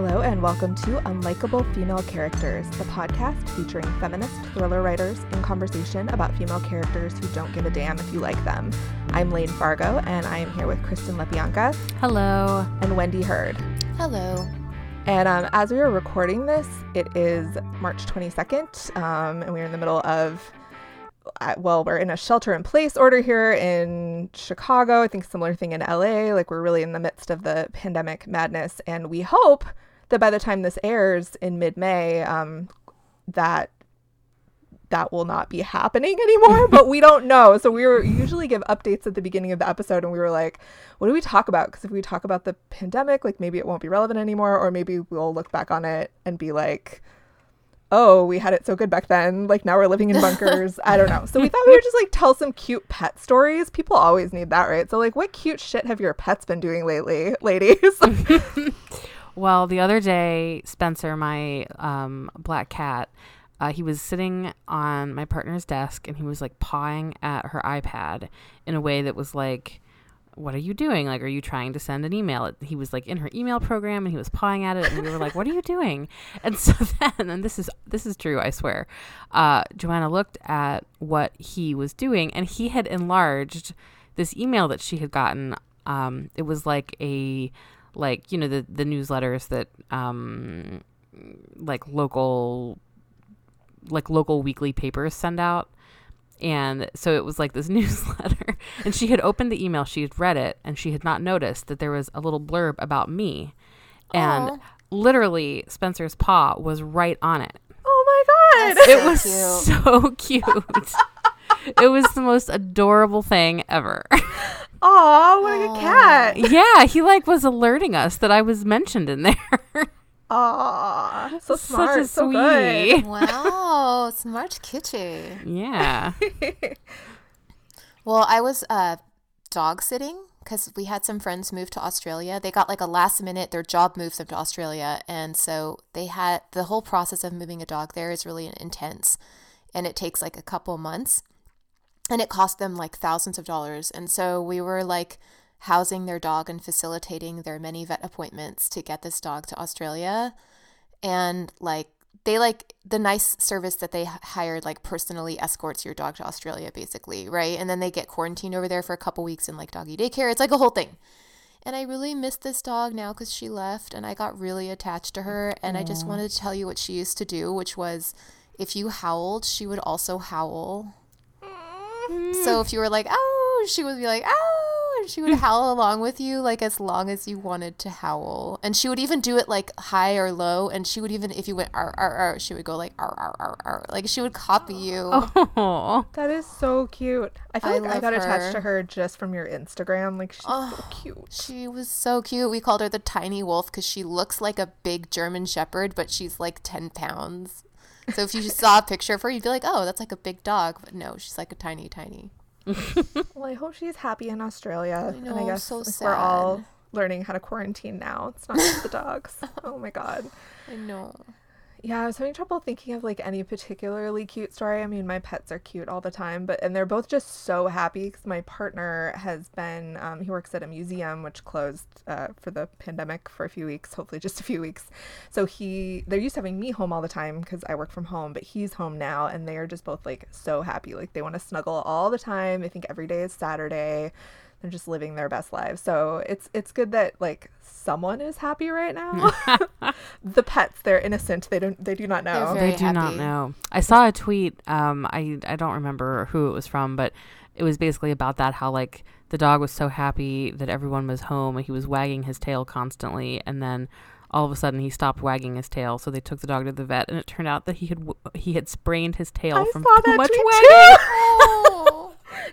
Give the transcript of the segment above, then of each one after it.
Hello, and welcome to Unlikable Female Characters, the podcast featuring feminist thriller writers in conversation about female characters who don't give a damn if you like them. I'm Layne Fargo, and I am here with Kristen Lepionka. Hello. And Wendy Heard. Hello. And um, as we are recording this, it is March 22nd, um, and we're in the middle of uh, well, we're in a shelter in place order here in Chicago. I think similar thing in LA. Like we're really in the midst of the pandemic madness, and we hope that by the time this airs in mid-May, um, that that will not be happening anymore. but we don't know. So we were usually give updates at the beginning of the episode, and we were like, "What do we talk about?" Because if we talk about the pandemic, like maybe it won't be relevant anymore, or maybe we'll look back on it and be like oh, we had it so good back then. Like now we're living in bunkers. I don't know. So we thought we would just like tell some cute pet stories. People always need that, right? So like what cute shit have your pets been doing lately, ladies? well, the other day, Spencer, my um, black cat, uh, he was sitting on my partner's desk and he was like pawing at her iPad in a way that was like what are you doing? Like, are you trying to send an email? He was like in her email program and he was pawing at it, and we were like, what are you doing? And so then, and this is this is true, I swear. Uh, Joanna looked at what he was doing, and he had enlarged this email that she had gotten. Um, it was like a like you know the the newsletters that um like local like local weekly papers send out and so it was like this newsletter. And she had opened the email, she had read it, and she had not noticed that there was a little blurb about me. And Aww. literally, Spencer's paw was right on it. Oh my God. it was so cute. it was the most adorable thing ever. Aw, what a good cat. Yeah, he like was alerting us that I was mentioned in there. Aw, so smart, so good. Wow, smart kitty. Yeah. well, I was uh, dog sitting because we had some friends move to Australia. They got like a last minute, their job moved them to Australia. And so they had the whole process of moving a dog there is really intense and it takes like a couple months and it cost them like thousands of dollars. And so we were like, housing their dog and facilitating their many vet appointments to get this dog to Australia. And like they like the nice service that they hired like personally escorts your dog to Australia basically, right? And then they get quarantined over there for a couple weeks in like doggy daycare. It's like a whole thing. And I really miss this dog now cuz she left and I got really attached to her and Aww. I just wanted to tell you what she used to do, which was if you howled, she would also howl. So if you were like, "Oh," she would be like, "Oh." and she would howl along with you like as long as you wanted to howl. And she would even do it like high or low. And she would even if you went ar ar ar, she would go like ar ar ar ar. Like she would copy you. Oh, that is so cute. I feel I like I got her. attached to her just from your Instagram. Like she's oh, so cute. She was so cute. We called her the tiny wolf because she looks like a big German Shepherd, but she's like ten pounds. So if you saw a picture of her, you'd be like, "Oh, that's like a big dog," but no, she's like a tiny, tiny. well, I hope she's happy in Australia. I know, and I guess so we're all learning how to quarantine now. It's not just the dogs. oh my god. I know. Yeah, I was having trouble thinking of like any particularly cute story. I mean, my pets are cute all the time, but and they're both just so happy because my partner has been um, he works at a museum which closed uh, for the pandemic for a few weeks, hopefully just a few weeks. So he they're used to having me home all the time because I work from home, but he's home now, and they are just both like so happy. Like they want to snuggle all the time. I think every day is Saturday they're just living their best lives. So it's it's good that like someone is happy right now. the pets, they're innocent. They don't they do not know. They do happy. not know. I saw a tweet, um I I don't remember who it was from, but it was basically about that how like the dog was so happy that everyone was home and he was wagging his tail constantly and then all of a sudden he stopped wagging his tail so they took the dog to the vet and it turned out that he had he had sprained his tail I from too much wagging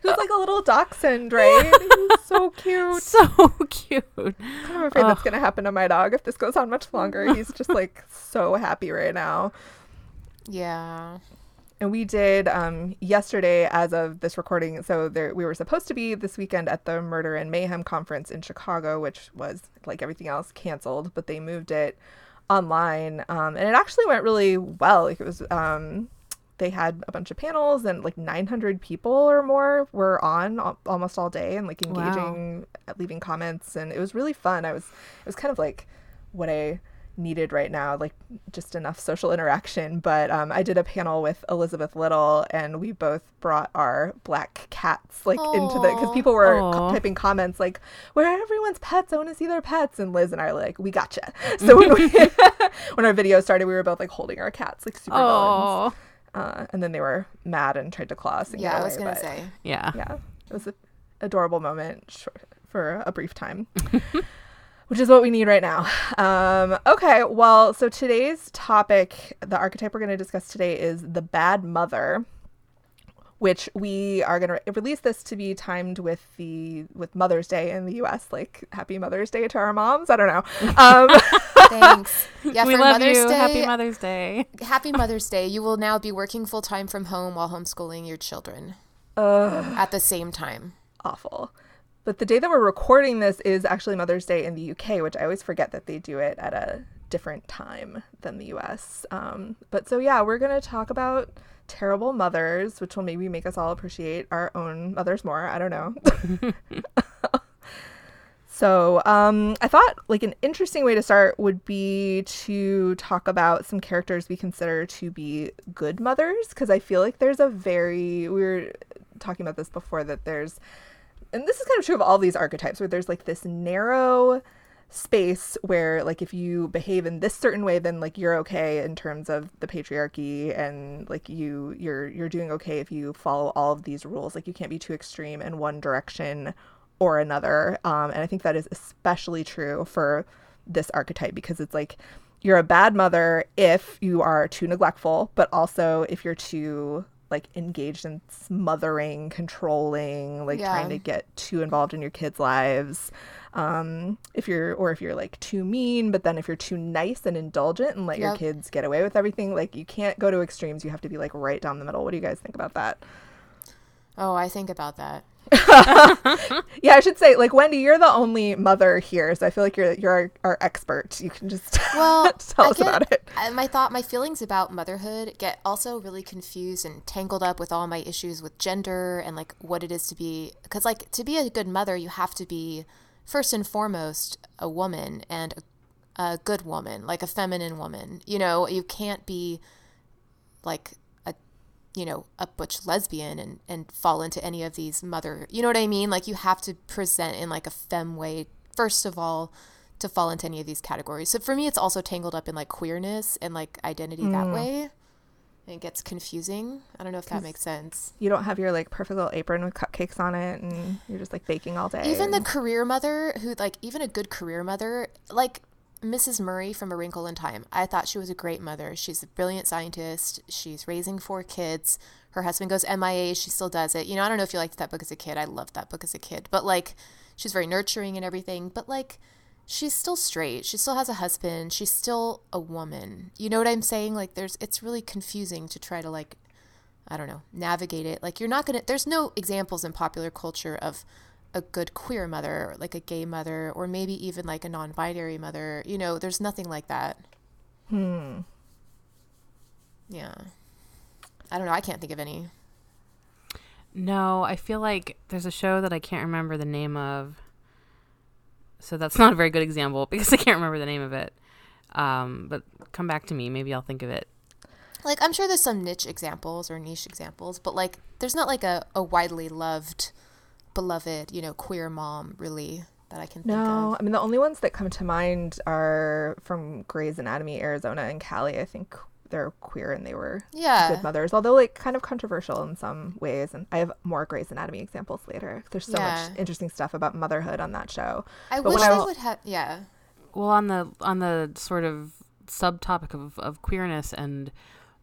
He was like a little dachshund, right? he was so cute. So cute. I'm afraid that's gonna happen to my dog if this goes on much longer. He's just like so happy right now. Yeah. And we did um, yesterday, as of this recording. So there, we were supposed to be this weekend at the Murder and Mayhem conference in Chicago, which was like everything else canceled, but they moved it online, um, and it actually went really well. Like it was um, they had a bunch of panels and like 900 people or more were on almost all day and like engaging wow. leaving comments and it was really fun i was it was kind of like what i needed right now, like just enough social interaction. But um, I did a panel with Elizabeth Little, and we both brought our black cats like into the because people were co- typing comments like, "Where are everyone's pets? I want to see their pets." And Liz and I were like, "We gotcha." So when we when our video started, we were both like holding our cats like super villains. Uh, and then they were mad and tried to claw us. And Yeah, get I was away, gonna say. yeah. yeah, it was an adorable moment for a brief time, which is what we need right now. Um, okay, well, so today's topic, the archetype we're going to discuss today is the bad mother. Which we are going to release this to be timed with the with Mother's Day in the U.S. Like Happy Mother's Day to our moms. I don't know. Um, Thanks. Yeah, we for love Mother's you. Day. Happy Mother's Day. Happy Mother's Day. You will now be working full time from home while homeschooling your children ugh. at the same time. awful. But the day that we're recording this is actually Mother's Day in the UK, which I always forget that they do it at a different time than the US. Um, but so, yeah, we're going to talk about terrible mothers, which will maybe make us all appreciate our own mothers more. I don't know. so, um, I thought like an interesting way to start would be to talk about some characters we consider to be good mothers, because I feel like there's a very, we were talking about this before, that there's and this is kind of true of all these archetypes where there's like this narrow space where like if you behave in this certain way then like you're okay in terms of the patriarchy and like you you're you're doing okay if you follow all of these rules. Like you can't be too extreme in one direction or another. Um, and i think that is especially true for this archetype because it's like you're a bad mother if you are too neglectful but also if you're too like engaged in smothering controlling like Yeah. trying to get too involved in your kids lives. Um if you're or if you're like too mean but then if you're too nice and indulgent and let your kids get away with everything like you can't go to extremes. You have to be like right down the middle. What do you guys think about that? Oh, I think about that. yeah i should say like wendy you're the only mother here so i feel like you're you're our, our expert you can just Well, tell I us get- about it my thought, my feelings about motherhood get also really confused and tangled up with all my issues with gender and like what it is to be. Because like to be a good mother, you have to be first and foremost a woman and a, a good woman, like a feminine woman. You know, you can't be like you know a butch lesbian and and fall into any of these mother. You know what I mean? Like you have to present in like a femme way first of all to fall into any of these categories. So for me, it's also tangled up in like queerness and like identity that mm. way. And it gets confusing. I don't know if that makes sense. you don't have your like perfect little apron with cupcakes on it and you're just like baking all day Even the career mother who like even a good career mother, like Mrs. Murray from A Wrinkle in Time. I thought she was a great mother. She's a brilliant scientist. She's raising four kids. Her husband goes MIA. She still does it. You know, I don't know if you liked that book as a kid. I loved that book as a kid. But like, she's very nurturing and everything. But like, she's still straight. She still has a husband. She's still a woman. You know what I'm saying? Like, there's, it's really confusing to try to like, I don't know, navigate it. Like, you're not gonna. There's no examples in popular culture of a good queer mother, or like a gay mother, or maybe even like a non-binary mother. You know, there's nothing like that. hmm Yeah. I don't know. I can't think of any. No, I feel like there's a show that I can't remember the name of. So that's not a very good example because I can't remember the name of it. Um, but come back to me. Maybe I'll think of it. Like, I'm sure there's some niche examples or niche examples, but like, there's not like a, a widely loved, beloved, you know, queer mom really that I can think No, of. I mean the only ones that come to mind are from Grey's Anatomy, Arizona, and Callie. I think they're queer and they were Yeah. good mothers, although like kind of controversial in some ways. And I have more Grey's Anatomy examples later. There's so Yeah. much interesting stuff about motherhood on that show. I But wish when I was- would have. Yeah. Well, on the on the sort of subtopic of, of queerness and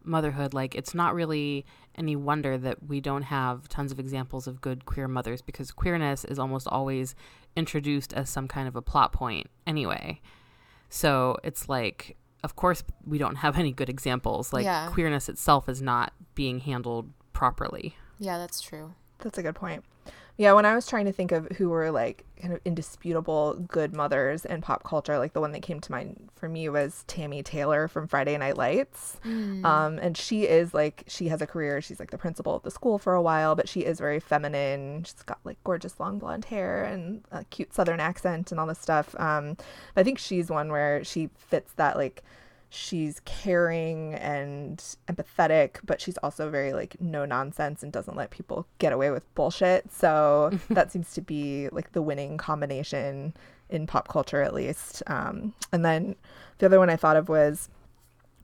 motherhood, like it's not really any wonder that we don't have tons of examples of good queer mothers because queerness is almost always introduced as some kind of a plot point anyway. So it's like, of course, we don't have any good examples. Like Yeah. queerness itself is not being handled properly. Yeah, that's true. That's a good point. Yeah, when I was trying to think of who were like kind of indisputable good mothers in pop culture, like the one that came to mind for me was Tami Taylor from Friday Night Lights. Mm. Um, and she is like, she has a career. She's like the principal of the school for a while, but she is very feminine. She's got like gorgeous long blonde hair and a cute southern accent and all this stuff. Um, but I think she's one where she fits that like, she's caring and empathetic, but she's also very like no nonsense and doesn't let people get away with bullshit. So that seems to be like the winning combination in pop culture, at least. Um, and then the other one I thought of was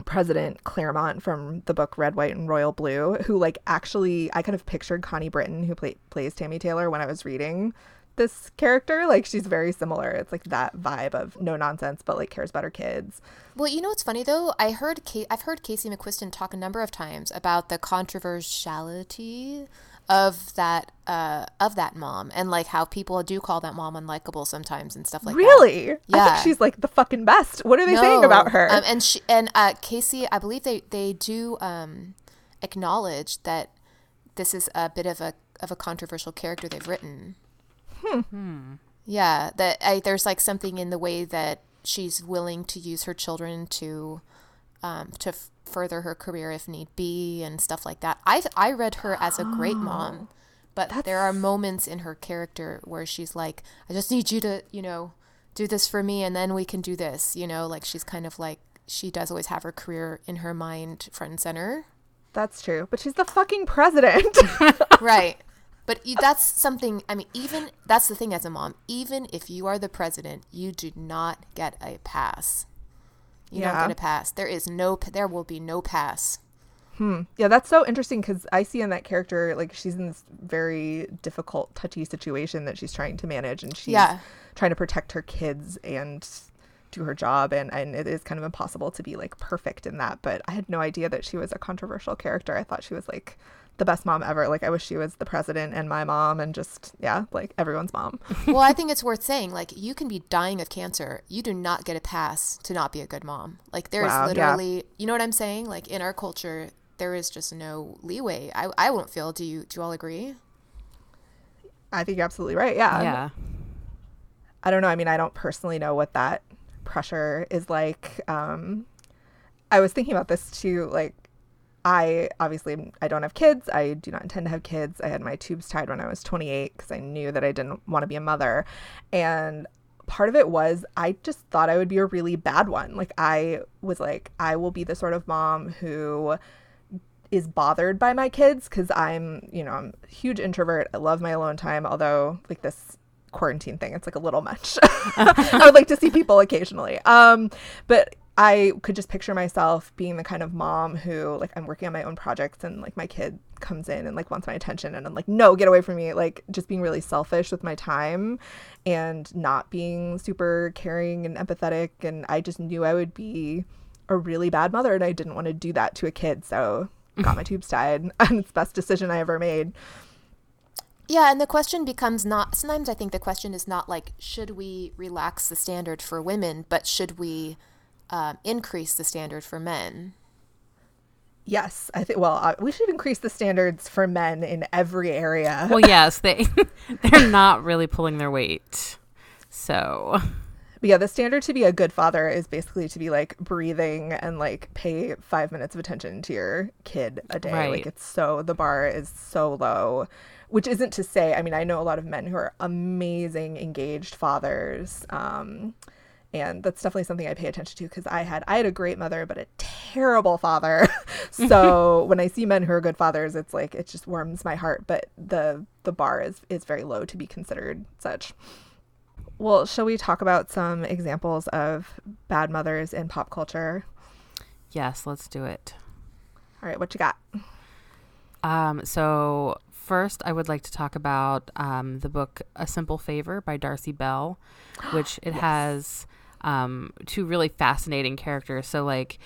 President Claremont from the book Red, White, and Royal Blue, who like actually I kind of pictured Connie Britton, who play, plays Tami Taylor, when I was reading this character. Like she's very similar. It's like that vibe of no nonsense, but like cares about her kids. Well, you know what's funny though? I heard I've heard Casey McQuiston talk a number of times about the controversiality of that uh, of that mom and like how people do call that mom unlikable sometimes and stuff like that. really? I Yeah. think she's like the fucking best. What are they saying about her? Um, and she and uh, Casey, I believe they they do um, acknowledge that this is a bit of a of a controversial character they've written. Yeah, that I, there's like something in the way that she's willing to use her children to um, to f- further her career if need be and stuff like that. I I read her as a great mom, but there are moments in her character where she's like, I just need you to, you know, do this for me and then we can do this, you know, like she's kind of like she does always have her career in her mind front and center. That's true. But she's the fucking president. right. But that's something, I mean, even that's the thing as a mom, even if you are the president, you do not get a pass. You Yeah. don't get a pass. There is no, there will be no pass. Hmm. yeah, that's so interesting because I see in that character like she's in this very difficult, touchy situation that she's trying to manage, and she's Yeah. trying to protect her kids and do her job, and and it is kind of impossible to be like perfect in that. But I had no idea that she was a controversial character. I thought she was like the best mom ever. Like I wish she was the president and my mom, and just yeah, like everyone's mom. well, I think it's worth saying, like, you can be dying of cancer. You do not get a pass to not be a good mom. Like, there's Wow, yeah. literally, you know what I'm saying? Like, in our culture, there is just no leeway. I, I won't feel. Do you, do you all agree? I think you're absolutely right. Yeah. yeah. I don't know. I mean, I don't personally know what that pressure is like. Um, I was thinking about this too. Like, I obviously I don't have kids. I do not intend to have kids. I had my tubes tied when I was 28 because I knew that I didn't want to be a mother, and part of it was I just thought I would be a really bad one. Like, I was like, I will be the sort of mom who is bothered by my kids because I'm, you know, I'm a huge introvert. I love my alone time, although like this quarantine thing, it's like a little much. I would like to see people occasionally. Um, but I could just picture myself being the kind of mom who like I'm working on my own projects and like my kid comes in and like wants my attention and I'm like, no, get away from me. Like just being really selfish with my time and not being super caring and empathetic. And I just knew I would be a really bad mother and I didn't want to do that to a kid. So got my tubes tied and it's the best decision I ever made. Yeah, and the question becomes not sometimes I think the question is not like should we relax the standard for women, but should we um, increase the standard for men? Yes, I think. Well, uh, we should increase the standards for men in every area. Well, yes, they they're not really pulling their weight. So, But yeah, the standard to be a good father is basically to be like breathing and like pay five minutes of attention to your kid a day. Right. Like it's so the bar is so low. Which isn't to say, I mean, I know a lot of men who are amazing engaged fathers. Um, and that's definitely something I pay attention to because I had I had a great mother, but a terrible father. so when I see men who are good fathers, it's like it just warms my heart. But the the bar is is very low to be considered such. Well, shall we talk about some examples of bad mothers in pop culture? yes, let's do it. All right, what you got? Um, so first, I would like to talk about um, the book "A Simple Favor" by Darcey Bell, which it has um, two really fascinating characters. So, like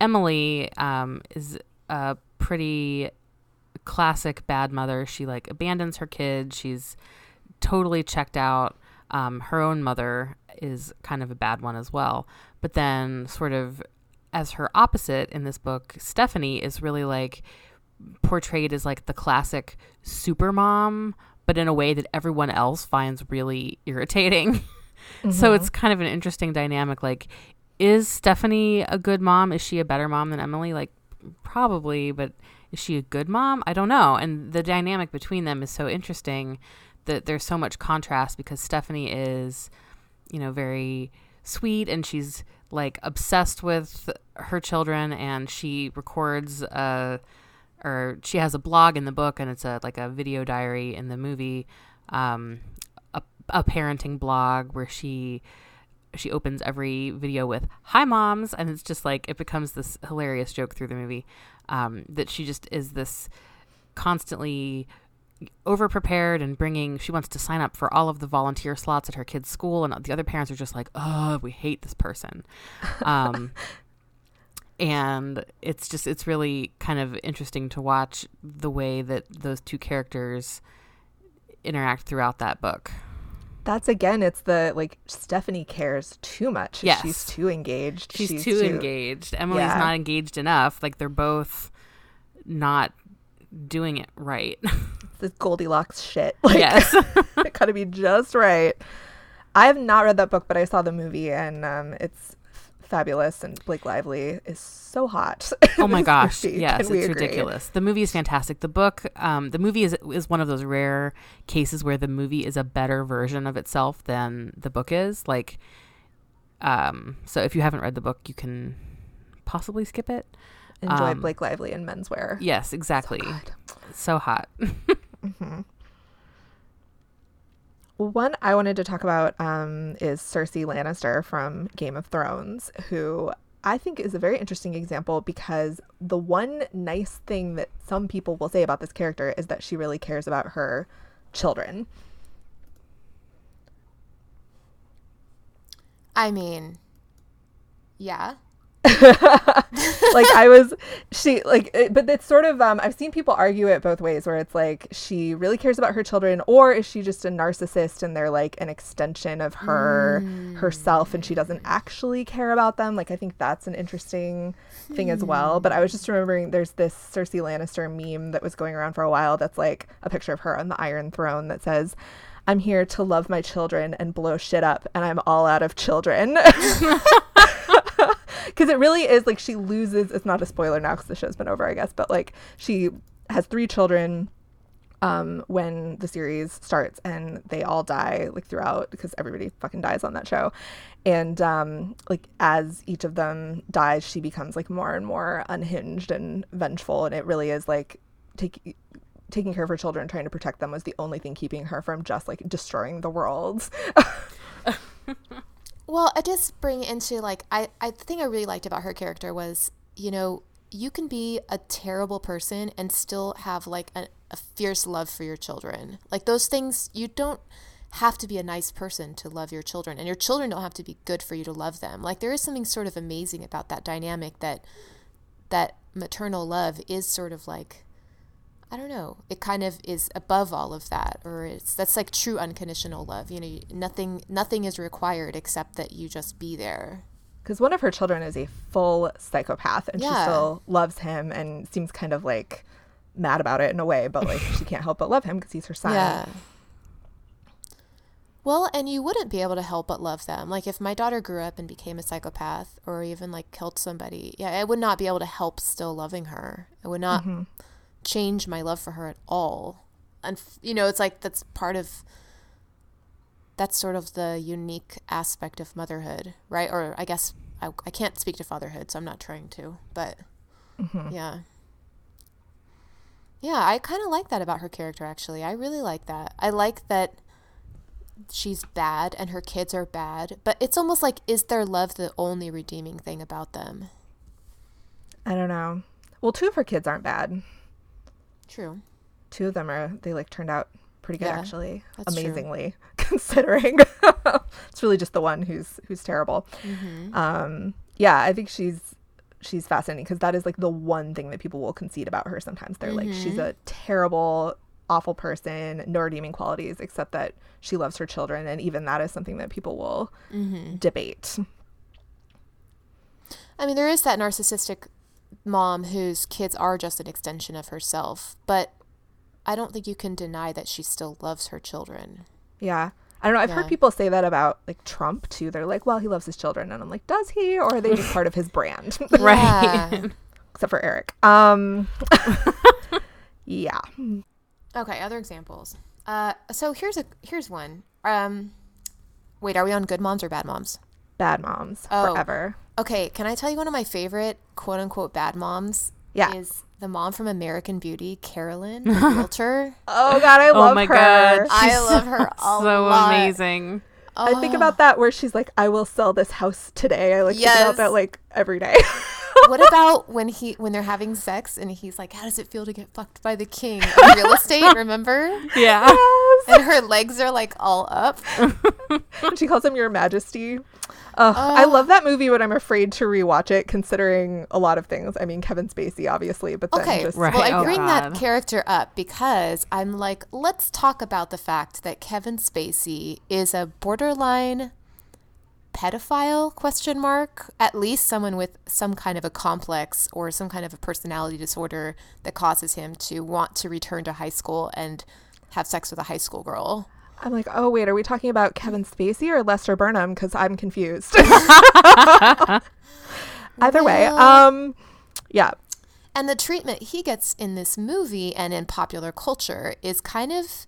Emily um, is a pretty classic bad mother. She like abandons her kid. She's totally checked out. Um, her own mother is kind of a bad one as well. But then, sort of as her opposite in this book, Stephanie is really like portrayed as like the classic super mom, but in a way that everyone else finds really irritating. Mm-hmm. So it's kind of an interesting dynamic. Like, is Stephanie a good mom? Is she a better mom than Emily? Like, probably, but is she a good mom? I don't know. And the dynamic between them is so interesting that there's so much contrast because Stephanie is, you know, very sweet and she's like obsessed with her children and she records uh or she has a blog in the book and it's a like a video diary in the movie um a, parenting blog where she she opens every video with hi moms and it's just like it becomes this hilarious joke through the movie um that she just is this constantly over prepared and bringing she wants to sign up for all of the volunteer slots at her kid's school and the other parents are just like oh we hate this person. Um, and it's just it's really kind of interesting to watch the way that those two characters interact throughout that book that's again it's the like stephanie cares too much yes. she's too engaged she's, she's too, too, engaged emily's yeah. not engaged enough like they're both not doing it right this Goldilocks shit. Like, yes, it gotta be just right. I have not read that book, but I saw the movie, and um, it's fabulous. And Blake Lively is so hot. Oh my gosh, movie. yes, Can it's ridiculous. The movie is fantastic. The book, um, the movie is is one of those rare cases where the movie is a better version of itself than the book is. Like, um, so if you haven't read the book, you can possibly skip it. Enjoy um, Blake Lively in menswear. Yes, exactly. So, so hot. Mm-hmm. One I wanted to talk about um, is Cersei Lannister from Game of Thrones, who I think is a very interesting example because the one nice thing that some people will say about this character is that she really cares about her children. I mean, yeah. like I was she like it, but it's sort of um I've seen people argue it both ways where it's like she really cares about her children or is she just a narcissist and they're like an extension of her mm. herself and she doesn't actually care about them like I think that's an interesting thing mm. as well but I was just remembering there's this Cersei Lannister meme that was going around for a while that's like a picture of her on the iron throne that says I'm here to love my children and blow shit up and I'm all out of children because it really is like she loses. It's not a spoiler now because the show's been over, I guess, but like she has three children um, when the series starts and they all die like throughout because everybody fucking dies on that show and um, like as each of them dies she becomes like more and more unhinged and vengeful and it really is like take, taking care of her children trying to protect them was the only thing keeping her from just like destroying the world Well, I just bring into like I I the thing I really liked about her character was you know you can be a terrible person and still have like a, a fierce love for your children. Like those things you don't have to be a nice person to love your children and your children don't have to be good for you to love them. Like there is something sort of amazing about that dynamic that that maternal love is sort of like I don't know. It kind of is above all of that, or it's that's like true unconditional love. You know, nothing nothing is required except that you just be there. Because one of her children is a full psychopath, and yeah. she still loves him and seems kind of like mad about it in a way, but like she can't help but love him because he's her son. Yeah. Well, and you wouldn't be able to help but love them. Like if my daughter grew up and became a psychopath or even like killed somebody, yeah, I would not be able to help still loving her. I would not. Mm-hmm change my love for her at all. And, you know, it's like that's part of that's sort of the unique aspect of motherhood, right? Or I guess I, I can't speak to fatherhood, so I'm not trying to, but mm-hmm. yeah. Yeah, I kind of like that about her character, actually. I really like that. I like that she's bad and her kids are bad, but it's almost like, is their love the only redeeming thing about them? I don't know. Well, two of her kids aren't bad. True. Two of them are they like turned out pretty good yeah, actually, amazingly true. considering. it's really just the one who's who's terrible. Mm-hmm. Um, yeah, I think she's she's fascinating because that is like the one thing that people will concede about her. Sometimes they're mm-hmm. like she's a terrible awful person, no redeeming qualities, except that she loves her children. And even that is something that people will mm-hmm. debate. I mean, there is that narcissistic mom whose kids are just an extension of herself, but I don't think you can deny that she still loves her children. Yeah. I don't know. I've heard people say that about like Trump too. They're like, well, he loves his children. And I'm like, does he? Or are they just part of his brand? Right. Yeah. Except for Eric. Um, yeah. Okay, other examples. Uh, so here's a here's one. Um, wait, are we on good moms or bad moms? Bad moms Oh. forever. Okay, can I tell you one of my favorite quote unquote bad moms? Yeah. Is the mom from American Beauty, Carolyn, the realtor. Oh, God. I oh love her. Oh my her. God. I She's love her a so lot. amazing. Oh. I think Oh. about that where she's like, I will sell this house today. I like think Yes. about that like every day. what about when he when they're having sex and he's like, "How does it feel to get fucked by the king of real estate?" Remember? Yeah. And her legs are like all up. she calls him Your Majesty. Ugh, I Oh. love that movie, but I'm afraid to rewatch it considering a lot of things. I mean, Kevin Spacey, obviously, but then Okay, just Right. well, I Oh, bring that character up because I'm like, let's talk about the fact that Kevin Spacey is a borderline pedophile question mark at least someone with some kind of a complex or some kind of a personality disorder that causes him to want to return to high school and have sex with a high school girl I'm like, oh wait, are we talking about Kevin Spacey or Lester Burnham? Because I'm confused. Either way, um, yeah, And the treatment he gets in this movie and in popular culture is kind of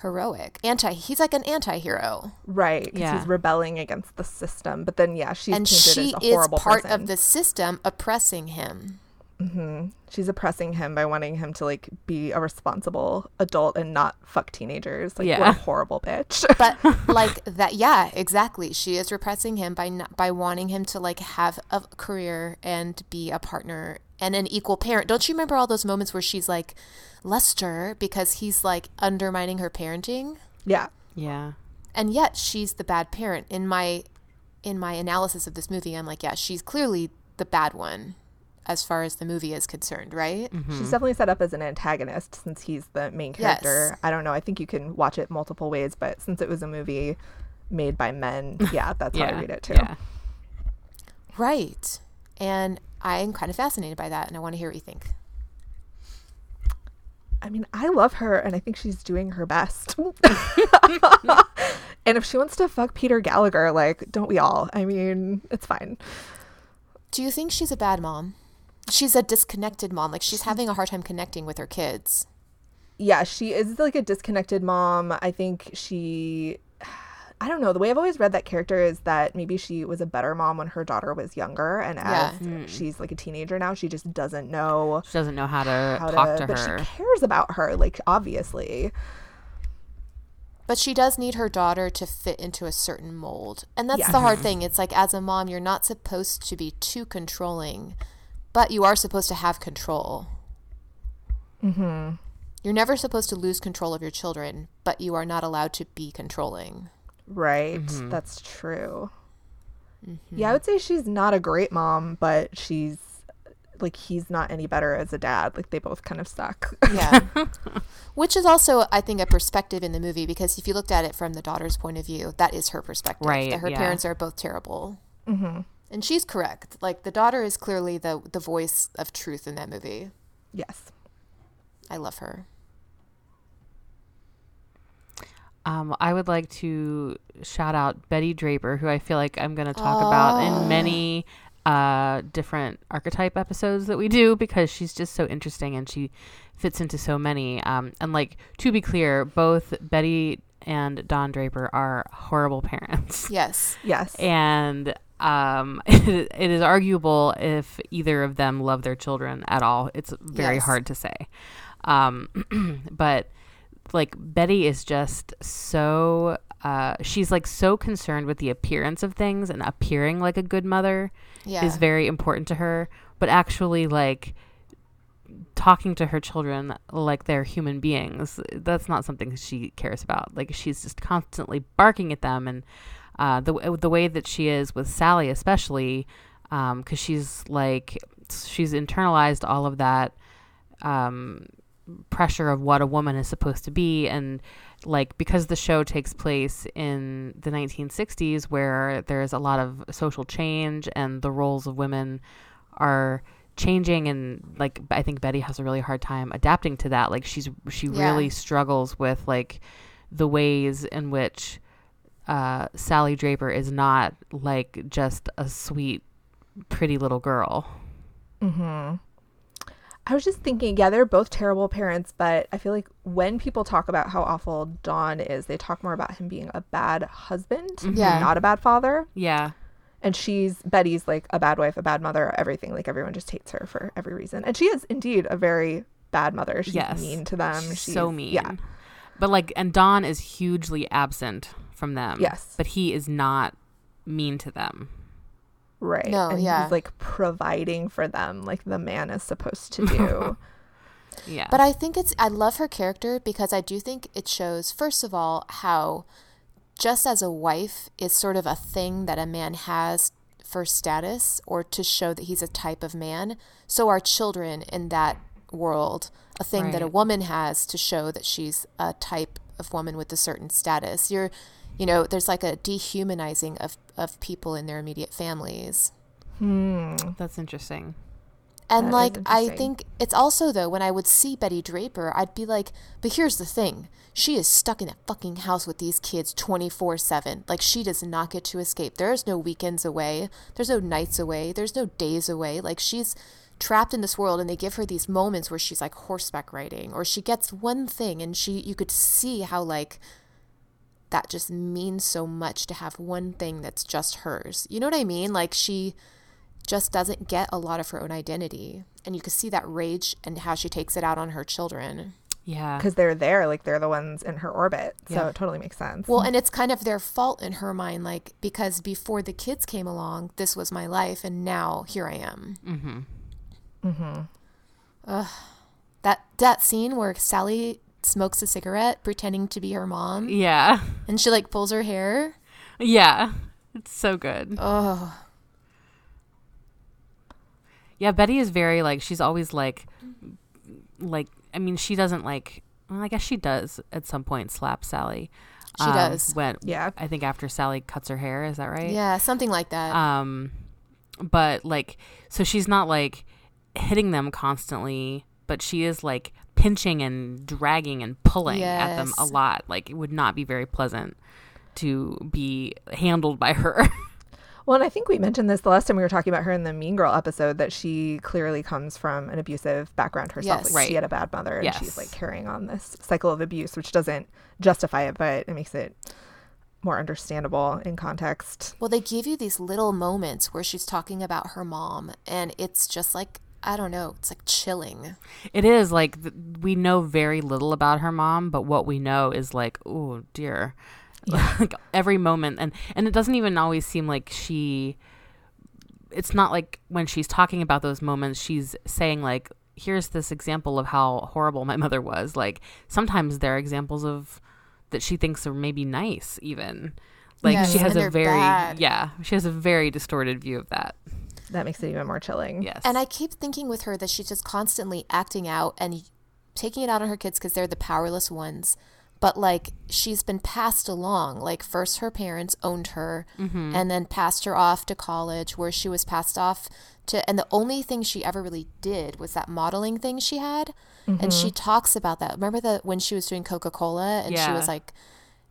heroic. Anti he's like an anti-hero. Right. Yeah. he's rebelling against the system, but then yeah, she's and she as a is part person. of the system oppressing him. Mm-hmm. She's oppressing him by wanting him to like be a responsible adult and not fuck teenagers. Like, what a horrible bitch. But like that yeah, exactly. She is repressing him by not, by wanting him to like have a career and be a partner and an equal parent. Don't you remember all those moments where she's like Lester because he's like undermining her parenting? yeah, Yeah. and yet she's the bad parent in my in my analysis of this movie i'm like yeah she's clearly the bad one as far as the movie is concerned right mm-hmm. she's definitely set up as an antagonist since he's the main Yes. character. I don't know. I think you can watch it multiple ways, but since it was a movie made by men, yeah, that's how I read it too. Yeah. right and i'm kind of fascinated by that and i want to hear what you think I mean, I love her and I think she's doing her best. and if she wants to fuck Peter Gallagher, like, don't we all? I mean, it's fine. do you think she's a bad mom she's a disconnected mom like she's having a hard time connecting with her kids Yeah, she is like a disconnected mom. I think she I don't know. The way I've always read that character is that maybe she was a better mom when her daughter was younger and as Yeah. she's like a teenager now, she just doesn't know She doesn't know how to how talk to, to, but her. she cares about her like obviously. but she does need her daughter to fit into a certain mold and that's Yeah. the hard mm-hmm. thing it's like as a mom you're not supposed to be too controlling but you are supposed to have control Mhm. You're never supposed to lose control of your children, but you are not allowed to be controlling. Right. That's true. Yeah, I would say she's not a great mom, but she's like he's not any better as a dad. Like they both kind of suck. Yeah. Which is also, I think, a perspective in the movie because if you looked at it from the daughter's point of view, that is her perspective. Right, That her yeah. parents are both terrible. Mm-hmm. And she's correct. Like the daughter is clearly the the voice of truth in that movie. yes. I love her. Um, I would like to shout out Betty Draper, who I feel like I'm going to talk about Oh. in many uh, different archetype episodes that we do because she's just so interesting and she fits into so many. Um, and like to be clear, both Betty and Don Draper are horrible parents. Yes. Yes. and um, it is arguable if either of them love their children at all. It's very Yes. hard to say. Um, but like Betty is just so uh, she's like so concerned with the appearance of things and appearing like a good mother Yeah. is very important to her. But actually, like talking to her children like they're human beings, that's not something she cares about. Like she's just constantly barking at them, and uh, the the way that she is with Sally, especially, because she's like she's internalized all of that um, pressure of what a woman is supposed to be, and like because the show takes place in the 1960s where there's a lot of social change and the roles of women are changing and like I think Betty has a really hard time adapting to that. Like she's she Yeah. really struggles with like the ways in which uh, Sally Draper is not like just a sweet, pretty little girl. Mm-hmm. I was just thinking, yeah, they're both terrible parents, but I feel like when people talk about how awful Don is, they talk more about him being a bad husband, Yeah. not a bad father. Yeah, And she's Betty's like a bad wife, a bad mother, everything. Like everyone just hates her for every reason. And she is indeed a very bad mother. She's yes, mean to them. She's She's so mean. Yeah. but like, and Don is hugely absent from them. Yes. but he is not mean to them. Right. No, and yeah. he's like providing for them like the man is supposed to do. Yeah, But I think it's I love her character because I do think it shows first of all how just as a wife is sort of a thing that a man has for status or to show that he's a type of man, so are children in that world a thing that a woman has to show that she's a type of woman with a certain status. You're you know, there's like a dehumanizing of, of people in their immediate families. hmm. that's interesting. And That is like I think it's also though when I would see Betty Draper, I'd be like, but here's the thing. She is stuck in that fucking house with these kids 24/7. Like she does not get to escape. There's no weekends away. There's no nights away. There's no days away. Like she's trapped in this world and they give her these moments where she's like horseback riding or she gets one thing and she you could see how like that just means so much to have one thing that's just hers. You know what I mean? Like she just doesn't get a lot of her own identity. And you can see that rage and how she takes it out on her children. Yeah, Because they're there, like they're the ones in her orbit. So Yeah. it totally makes sense. Well, and it's kind of their fault in her mind, like, because before the kids came along, this was my life, and now here I am. mm-hmm. mm-hmm. Ugh. That, that scene where Sally smokes a cigarette pretending to be her mom yeah, and she like pulls her hair. yeah. It's so good. Oh, Yeah, Betty is very like she's always like like I mean she doesn't like well, I guess she does at some point slap Sally. She um, does. When Yeah. I think after Sally cuts her hair, is that right? yeah, something like that. Um but like so she's not like hitting them constantly, but she is like pinching and dragging and pulling at them a lot. Like it would not be very pleasant to be handled by her. Well, and I think we mentioned this the last time we were talking about her in the Mean Girl episode that she clearly comes from an abusive background herself. Yes. Like Right. she had a bad mother and Yes. she's like carrying on this cycle of abuse, which doesn't justify it, but it makes it more understandable in context. Well, they give you these little moments where she's talking about her mom, and it's just like, I don't know, it's like chilling. It is like th- we know very little about her mom, but what we know is like, oh dear, like every moment, and and it doesn't even always seem like she. It's not like when she's talking about those moments, she's saying like, "Here's this example of how horrible my mother was." Like sometimes there are examples of that she thinks are maybe nice, even. Like Yes, she has a very bad. yeah, she has a very distorted view of that. That makes it even more chilling. Yes, And I keep thinking with her that she's just constantly acting out and taking it out on her kids because they're the powerless ones. But like she's been passed along. Like first her parents owned her mm-hmm. and then passed her off to college where she was passed off to and the only thing she ever really did was that modeling thing she had. And she mm-hmm. talks about that. Remember that when she was doing Coca-Cola and she was like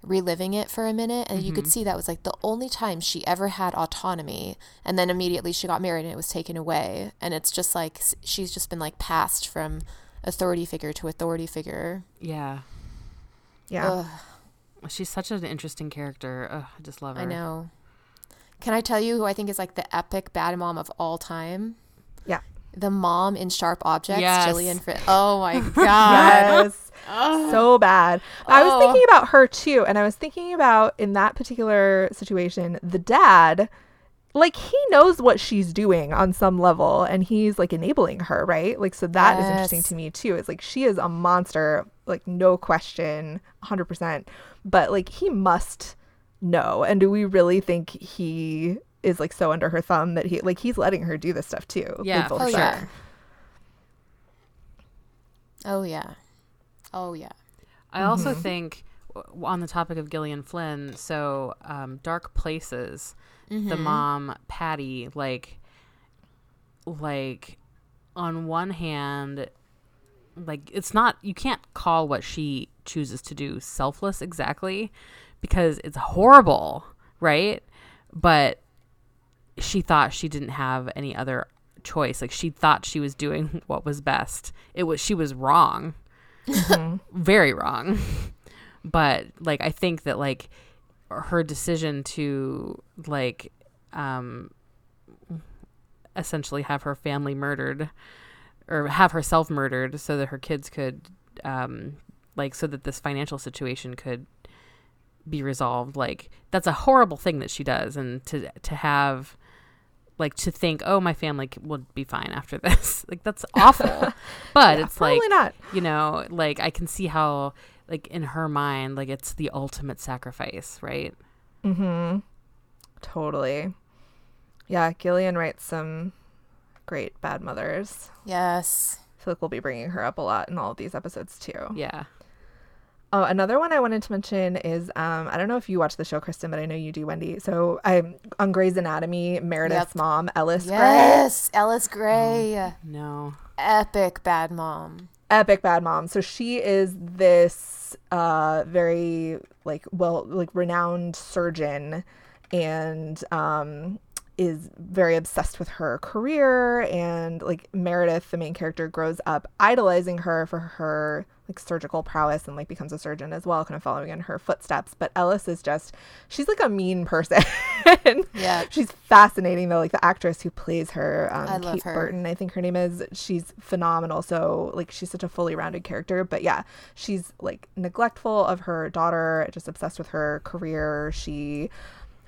reliving it for a minute and you could mm-hmm. see that was like the only time she ever had autonomy and then immediately she got married and it was taken away and it's just like she's just been like passed from authority figure to authority figure yeah, Yeah. Ugh, she's such an interesting character. Ugh, I just love her. i know can i tell you who i think is like the epic bad mom of all time Yeah. the mom in sharp objects Yes. Gillian Fri- oh my god Yes. Oh. So bad. I was Oh. thinking about her too, and I was thinking about in that particular situation, the dad, like he knows what she's doing on some level, and he's like enabling her, right? Like, so that is interesting to me too. It's like she is a monster, like no question, hundred percent. But like he must know, and do we really think he? is like so under her thumb that he like he's letting her do this stuff too. Yeah, oh sure. yeah oh yeah oh yeah I also Mm-hmm. think on the topic of Gillian Flynn, so um, Dark Places, the Mm-hmm. mom Patty, like, like on one hand, like it's not you can't call what she chooses to do selfless exactly because it's horrible, right? But she thought she didn't have any other choice. Like she thought she was doing what was best. It was she was wrong. Very wrong. but like I think that like her decision to like um essentially have her family murdered or have herself murdered so that her kids could um like so that this financial situation could be resolved like that's a horrible thing that she does and to to have like to think oh my family c- will be fine after this like that's awful but Yeah, it's probably like not. you know like i can see how like in her mind like it's the ultimate sacrifice right Mm-hmm. Totally. Yeah, Gillian writes some great bad mothers. Yes. I feel like we'll be bringing her up a lot in all of these episodes too. yeah Oh, another one I wanted to mention is um, I don't know if you watch the show, Kristen, but I know you do, Wendy. So I'm on Grey's Anatomy. Meredith's Yep. mom, Ellis Grey, Yes. Ellis Grey. no Epic bad mom. epic bad mom. So she is this uh, very like well like renowned surgeon, and um, is very obsessed with her career. And like Meredith, the main character, grows up idolizing her for her like surgical prowess and like becomes a surgeon as well, kind of following in her footsteps. But Ellis is just she's like a mean person. Yeah. she's fascinating though. Like the actress who plays her, um, I love Kate her. Burton, I think her name is. She's phenomenal. So like she's such a fully rounded character. But yeah, she's like neglectful of her daughter, just obsessed with her career. She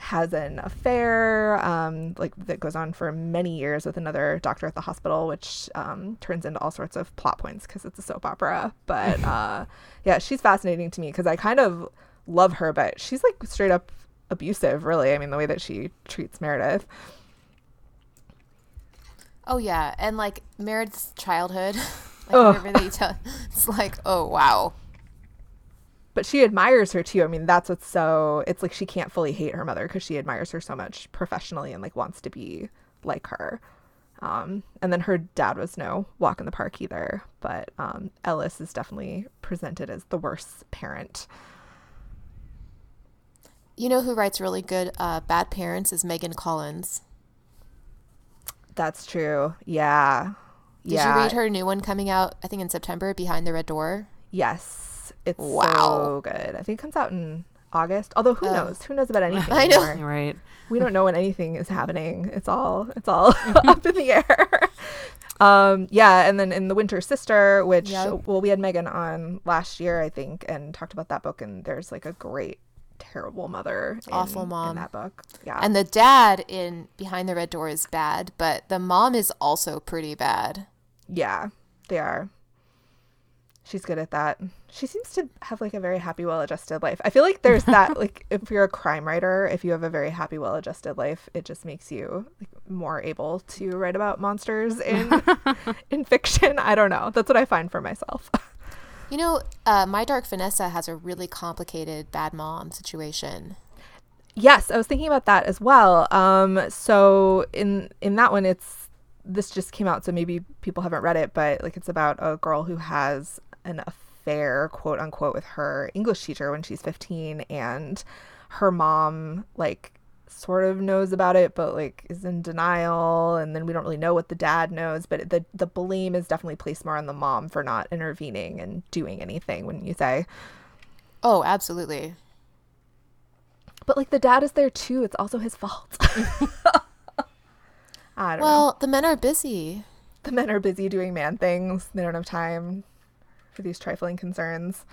has an affair um, like that goes on for many years with another doctor at the hospital which um, turns into all sorts of plot points because it's a soap opera but uh, yeah she's fascinating to me because i kind of love her but she's like straight up abusive really i mean the way that she treats meredith Oh yeah, and like Meredith's childhood, like Ugh. whatever they tell, it's like, oh wow. But she admires her too i mean that's what's so it's like she can't fully hate her mother because she admires her so much professionally and like wants to be like her um, and then her dad was no walk in the park either but um, ellis is definitely presented as the worst parent You know who writes really good uh, bad parents is Megan Collins. that's true yeah Did yeah you read her new one coming out? I think in September, Behind the Red Door. yes it's Wow. so good i think it comes out in august although who Oh. knows who knows about anything I know. anymore? right we don't know when anything is happening. It's all it's all up in the air. Um, yeah, and then in the Winter Sister, which Yep. well, we had Megan on last year, I think, and talked about that book. And there's like a great, terrible mother, in, Awful mom in that book. Yeah, And the dad in Behind the Red Door is bad, but the mom is also pretty bad. yeah, they are. She's good at that. She seems to have like a very happy, well-adjusted life. I feel like there's that like if you're a crime writer, if you have a very happy, well-adjusted life, it just makes you like more able to write about monsters in in fiction. I don't know. That's what I find for myself. You know, uh, My Dark Vanessa has a really complicated bad mom situation. yes, I was thinking about that as well. Um, so in in that one, it's this just came out, so maybe people haven't read it, but like it's about a girl who has an affair, quote unquote, with her English teacher when she's 15, and her mom like sort of knows about it but like is in denial and then we don't really know what the dad knows but the the blame is definitely placed more on the mom for not intervening and doing anything wouldn't you say? Oh, absolutely. but like the dad is there too. It's also his fault. I don't know. Well, the men are busy. the men are busy doing man things. They don't have time for these trifling concerns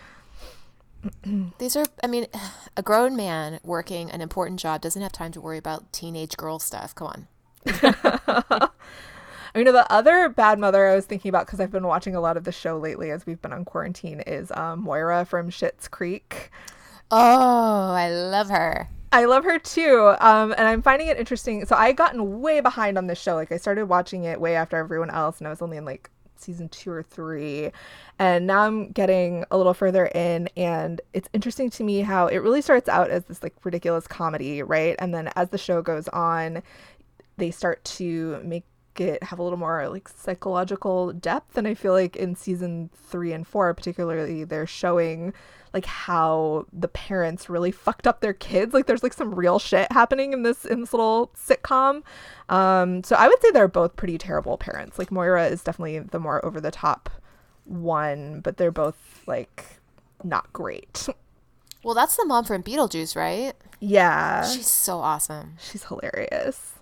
These are, I mean, a grown man working an important job doesn't have time to worry about teenage girl stuff. Come on. I mean, the other bad mother I was thinking about because I've been watching a lot of the show lately as we've been on quarantine is um, Moira from Schitt's Creek. Oh, I love her. I love her too. Um, and I'm finding it interesting. So I gotten way behind on this show. Like I started watching it way after everyone else, and I was only in like season two or three. And now I'm getting a little further in, and it's interesting to me how it really starts out as this like ridiculous comedy, right? And then as the show goes on, they start to make it have a little more like psychological depth. And I feel like in season three and four, particularly, they're showing like how the parents really fucked up their kids. Like there's like some real shit happening in this in this little sitcom. Um, so I would say they're both pretty terrible parents. Like Moira is definitely the more over the top one, but they're both like not great. Well, that's the mom from Beetlejuice, right? Yeah. She's so awesome. She's hilarious.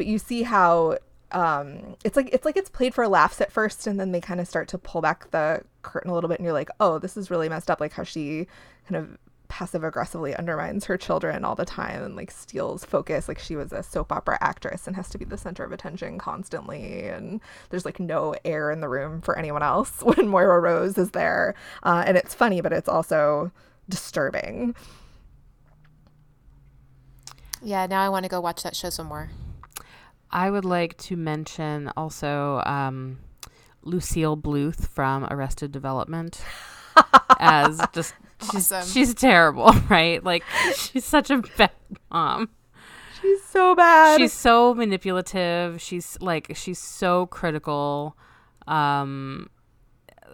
But you see how um it's like it's like it's played for laughs at first and then they kind of start to pull back the curtain a little bit and you're like, "Oh, this is really messed up like how she kind of passive aggressively undermines her children all the time and like steals focus like she was a soap opera actress and has to be the center of attention constantly and there's like no air in the room for anyone else when moira rose is there uh, and it's funny but it's also disturbing Yeah, now I want to go watch that show some more. I would like to mention also um, Lucille Bluth from Arrested Development as just she's Awesome. she's terrible, right? Like she's such a bad mom. she's so bad She's so manipulative. She's like she's so critical. Um,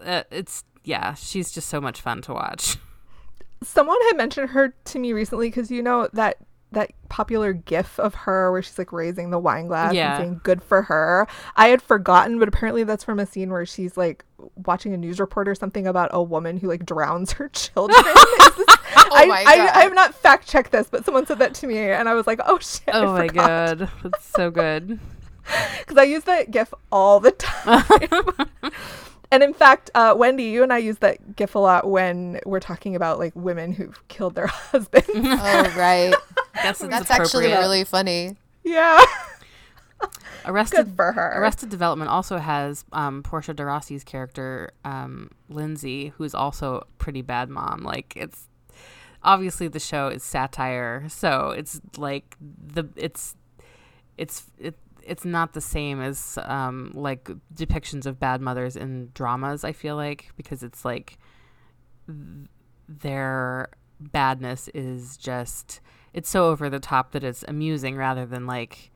uh, it's yeah, she's just so much fun to watch. someone had mentioned her to me recently because you know that that popular gif of her where she's like raising the wine glass Yeah. and saying good for her i had forgotten but apparently that's from a scene where she's like watching a news report or something about a woman who like drowns her children Is this- oh I, my I, God. I have not fact checked this but someone said that to me and i was like oh shit Oh my god, that's so good. because i use that gif all the time and in fact uh, wendy you and i use that gif a lot when we're talking about like women who've killed their husbands Oh, right. Guess it's That's actually really funny. yeah Arrested good for her Arrested Development also has um, Portia de Rossi's character, um, Lindsay, who's also a pretty bad mom. Like it's obviously the show is satire, so it's like the it's it's it, it's not the same as um, like depictions of bad mothers in dramas. I feel like because it's like th- their badness is just it's so over the top that it's amusing rather than like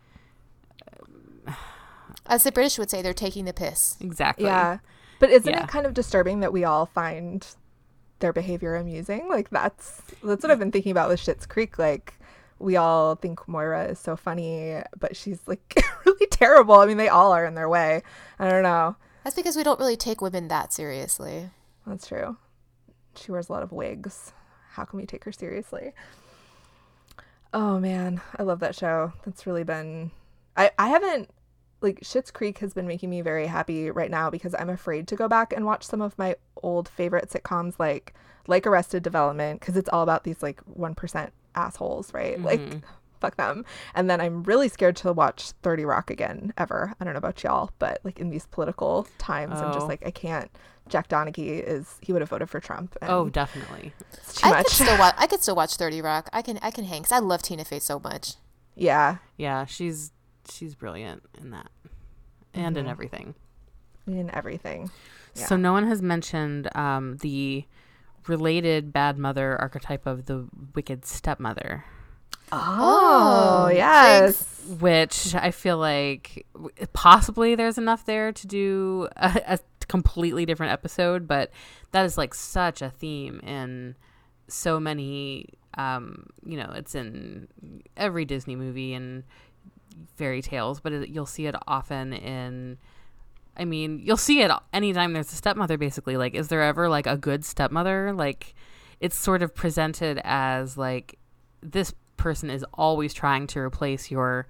As the British would say, they're taking the piss. exactly Yeah. But isn't Yeah. it kind of disturbing that we all find their behavior amusing? Like that's that's what I've been thinking about with Schitt's Creek. Like we all think Moira is so funny, but she's like really terrible. I mean, they all are in their way. I don't know. That's because we don't really take women that seriously. That's true. She wears a lot of wigs. How can we take her seriously? Oh man, I love that show. That's really been I I haven't like Schitt's Creek has been making me very happy right now because I'm afraid to go back and watch some of my old favorite sitcoms like like Arrested Development because it's all about these like 1% assholes, right? Like fuck them. And then I'm really scared to watch 30 Rock again ever. I don't know about y'all, but like in these political times I'm just Oh. like I can't Jack Donaghy is he would have voted for Trump. And Oh, definitely. it's too I much. could still watch. I could still watch Thirty Rock. I can. I can hang cuz I love Tina Fey so much. yeah, Yeah, she's she's brilliant in that, and in everything. in everything. Yeah. So no one has mentioned um, the related bad mother archetype of the wicked stepmother, Oh, Oh, yes. which I feel like possibly there's enough there to do a, a completely different episode, but that is like such a theme in so many. Um, you know, it's in every Disney movie and fairy tales, but it, you'll see it often in. I mean, you'll see it anytime there's a stepmother. Basically, like, is there ever like a good stepmother? Like, it's sort of presented as like this person is always trying to replace your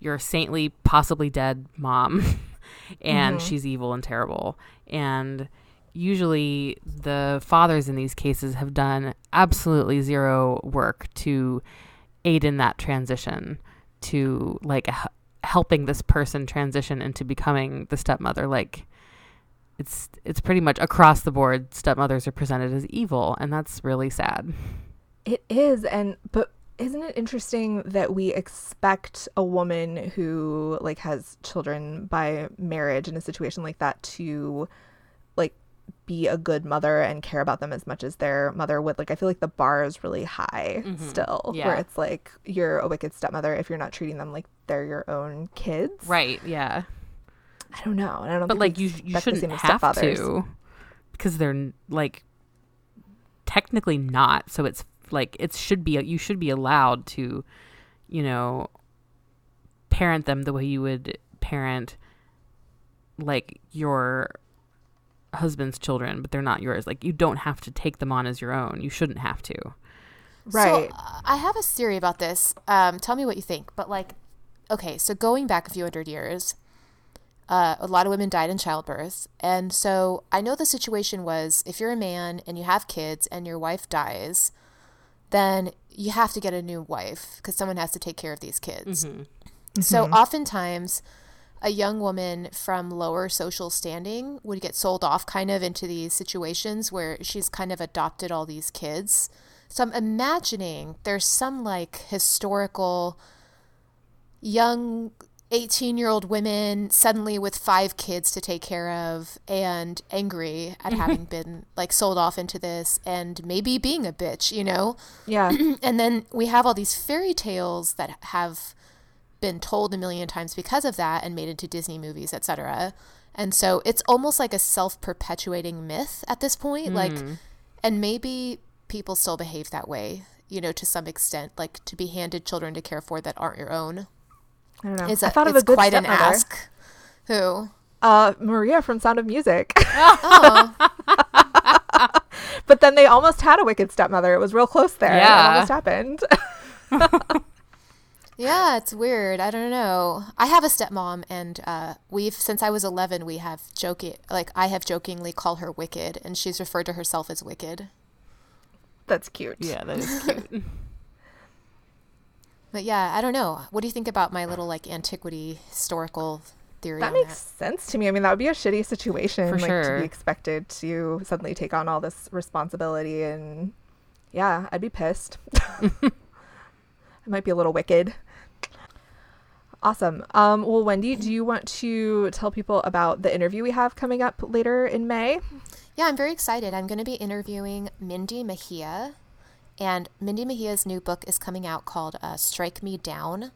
your saintly, possibly dead mom, and mm-hmm. she's evil and terrible. And usually, the fathers in these cases have done absolutely zero work to aid in that transition to like h- helping this person transition into becoming the stepmother like it's it's pretty much across the board stepmothers are presented as evil and that's really sad. It is, and but isn't it interesting that we expect a woman who like has children by marriage in a situation like that to like be a good mother and care about them as much as their mother would. Like I feel like the bar is really high Mhm. still, Yeah. where it's like you're a wicked stepmother if you're not treating them like they're your own kids. Right. Yeah. I don't know. I don't. But think like you, you shouldn't have to, because they're like technically not. So it's like it should be. You should be allowed to, you know, parent them the way you would parent like your husband's children, but they're not yours. Like you don't have to take them on as your own. You shouldn't have to. Right. So uh, I have a theory about this. Um, tell me what you think. But like, okay, so going back a few hundred years, uh, a lot of women died in childbirth, and so I know the situation was if you're a man and you have kids and your wife dies, then you have to get a new wife because someone has to take care of these kids. So oftentimes, a young woman from lower social standing would get sold off kind of into these situations where she's kind of adopted all these kids. So I'm imagining there's some like historical young 18 year old women suddenly with five kids to take care of and angry at mm-hmm. having been like sold off into this and maybe being a bitch, you know? yeah. and then we have all these fairy tales that have been told a million times because of that and made into Disney movies, etc. And so it's almost like a self-perpetuating myth at this point, like and maybe people still behave that way, you know, to some extent, like to be handed children to care for that aren't your own. I don't know. It's, I a, thought of a good quite an ask. Who? Uh, Maria from Sound of Music. Oh, but then they almost had a wicked stepmother. It was real close there. It Yeah. almost happened. yeah, it's weird. I don't know. I have a stepmom, and uh, we've since I was eleven, we have joking like I have jokingly called her Wicked, and she's referred to herself as Wicked. That's cute. Yeah, that is cute. But yeah, I don't know. What do you think about my little like antiquity historical theory? That on makes sense to me. I mean, that would be a shitty situation, For like to be expected to suddenly take on all this responsibility, and yeah, I'd be pissed. it might be a little wicked. Awesome. Um, well, Wendy, do you want to tell people about the interview we have coming up later in May? Yeah, I'm very excited. I'm going to be interviewing Mindy Mejia, and Mindy Mejia's new book is coming out called uh, Strike Me Down,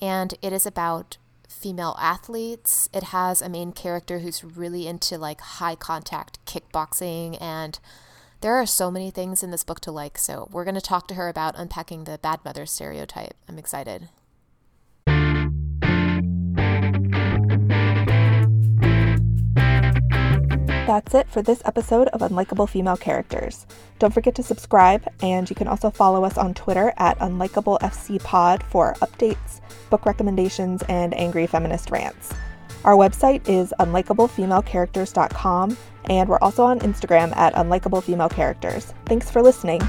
and it is about female athletes. It has a main character who's really into like high contact kickboxing, and there are so many things in this book to like. So, we're going to talk to her about unpacking the bad mother stereotype. I'm excited. That's it for this episode of Unlikable Female Characters. Don't forget to subscribe, and you can also follow us on Twitter at UnlikableFCPod for updates, book recommendations, and angry feminist rants. Our website is unlikablefemalecharacters.com, and we're also on Instagram at unlikablefemalecharacters. Thanks for listening.